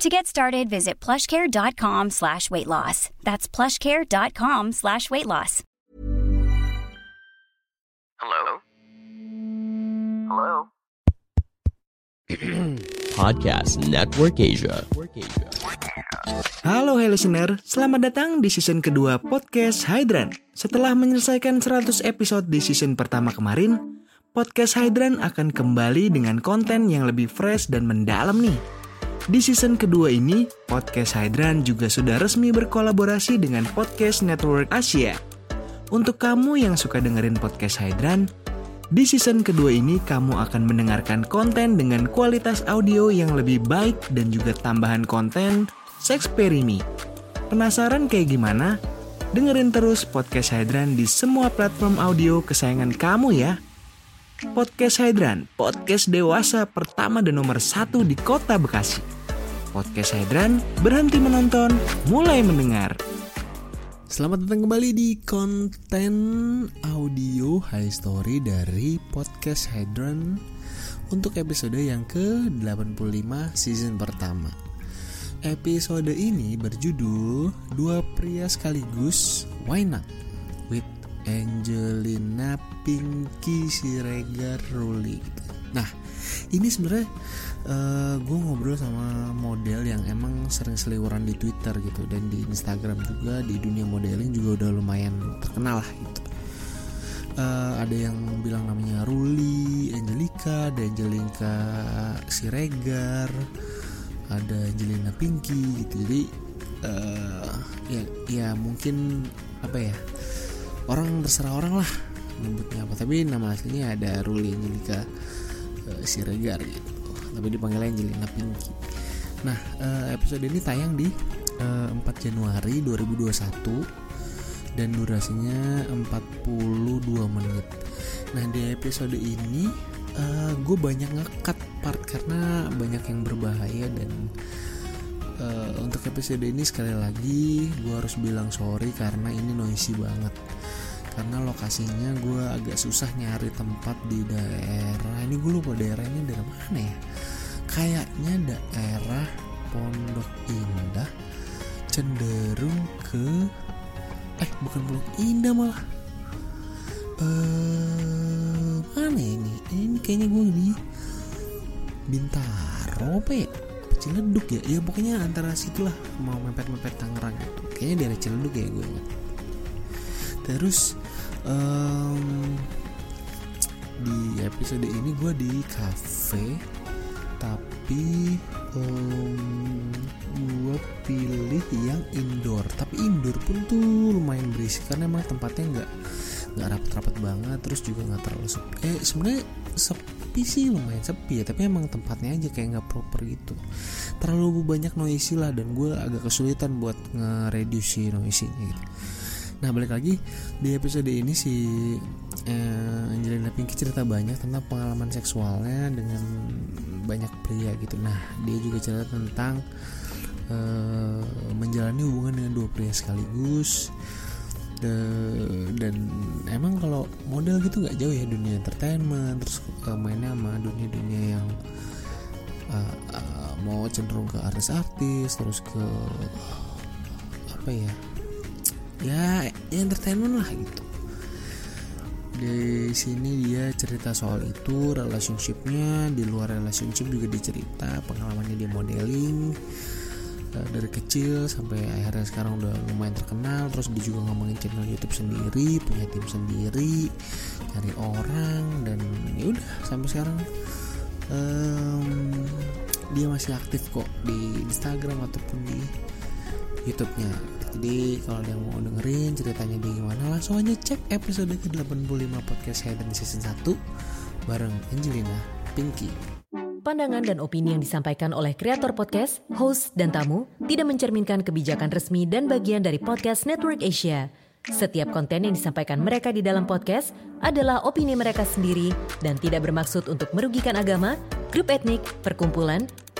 To get started, visit plushcare.com slash weight loss. That's plushcare.com slash weight loss. Hello? Hello? Podcast Network Asia. Halo hey listener, selamat datang di season kedua podcast Hydran. Setelah menyelesaikan 100 episode di season pertama kemarin, podcast Hydran akan kembali dengan konten yang lebih fresh dan mendalam nih. Di season kedua ini, podcast Hydran juga sudah resmi berkolaborasi dengan Podcast Network Asia. Untuk kamu yang suka dengerin podcast Hydran, di season kedua ini kamu akan mendengarkan konten dengan kualitas audio yang lebih baik dan juga tambahan konten Sexperimi. Penasaran kayak gimana? Dengerin terus podcast Hydran di semua platform audio kesayangan kamu ya. Podcast Hydran, podcast dewasa pertama dan nomor satu di kota Bekasi. Podcast Hydran, berhenti menonton, mulai mendengar. Selamat datang kembali di konten audio High Story dari Podcast Hydran untuk episode yang ke-85 season pertama. Episode ini berjudul Dua Pria Sekaligus Why Not with Angelina Pinky Siregar Ruli. Nah, ini sebenarnya uh, gue ngobrol sama model yang emang sering seliweran di Twitter gitu dan di Instagram juga di dunia modeling juga udah lumayan terkenal lah gitu. Uh, ada yang bilang namanya Ruli, Angelica, ada Angelica Siregar, ada Angelina Pinky gitu. Jadi uh, ya ya mungkin apa ya orang terserah orang lah nyebutnya apa tapi nama aslinya ada Ruli Angelica uh, Siregar gitu. Tapi dipanggilnya Angelina Pinky. Nah uh, episode ini tayang di uh, 4 Januari 2021 dan durasinya 42 menit. Nah di episode ini uh, gue banyak ngekat part karena banyak yang berbahaya dan uh, untuk episode ini sekali lagi gue harus bilang sorry karena ini noisy banget karena lokasinya gue agak susah nyari tempat di daerah. Ini gue lupa daerahnya dari mana ya? Kayaknya daerah Pondok Indah cenderung ke eh bukan Pondok Indah malah. Eh mana ini? Ini kayaknya gue di Bintaro apa ya? Ciledug ya? Ya pokoknya antara situlah mau mepet-mepet Tangerang. Kayaknya daerah Ciledug ya gue ingat terus um, di episode ini gue di cafe tapi um, gue pilih yang indoor. Tapi indoor pun tuh lumayan berisik karena emang tempatnya nggak nggak rapat-rapat banget terus juga nggak terlalu sepi. Eh sebenarnya sepi sih lumayan sepi ya tapi emang tempatnya aja kayak nggak proper gitu. Terlalu banyak noisy lah dan gue agak kesulitan buat nge-reduce noisy-nya gitu Nah balik lagi di episode ini si eh, Angelina Pinky cerita banyak tentang pengalaman seksualnya dengan banyak pria gitu. Nah dia juga cerita tentang eh, menjalani hubungan dengan dua pria sekaligus. De, dan emang kalau model gitu nggak jauh ya dunia entertainment terus uh, mainnya sama dunia-dunia yang uh, uh, mau cenderung ke artis-artis terus ke apa ya ya, entertainment lah gitu. Di sini dia cerita soal itu relationshipnya. Di luar relationship juga dicerita pengalamannya dia modeling uh, dari kecil sampai akhirnya sekarang udah lumayan terkenal. Terus dia juga ngomongin channel YouTube sendiri punya tim sendiri cari orang dan ya udah sampai sekarang um, dia masih aktif kok di Instagram ataupun di YouTube-nya jadi kalau ada yang mau dengerin ceritanya dia gimana langsung aja cek episode ke-85 podcast Hidden Season 1 bareng Angelina Pinky. Pandangan dan opini yang disampaikan oleh kreator podcast, host, dan tamu tidak mencerminkan kebijakan resmi dan bagian dari podcast Network Asia. Setiap konten yang disampaikan mereka di dalam podcast adalah opini mereka sendiri dan tidak bermaksud untuk merugikan agama, grup etnik, perkumpulan,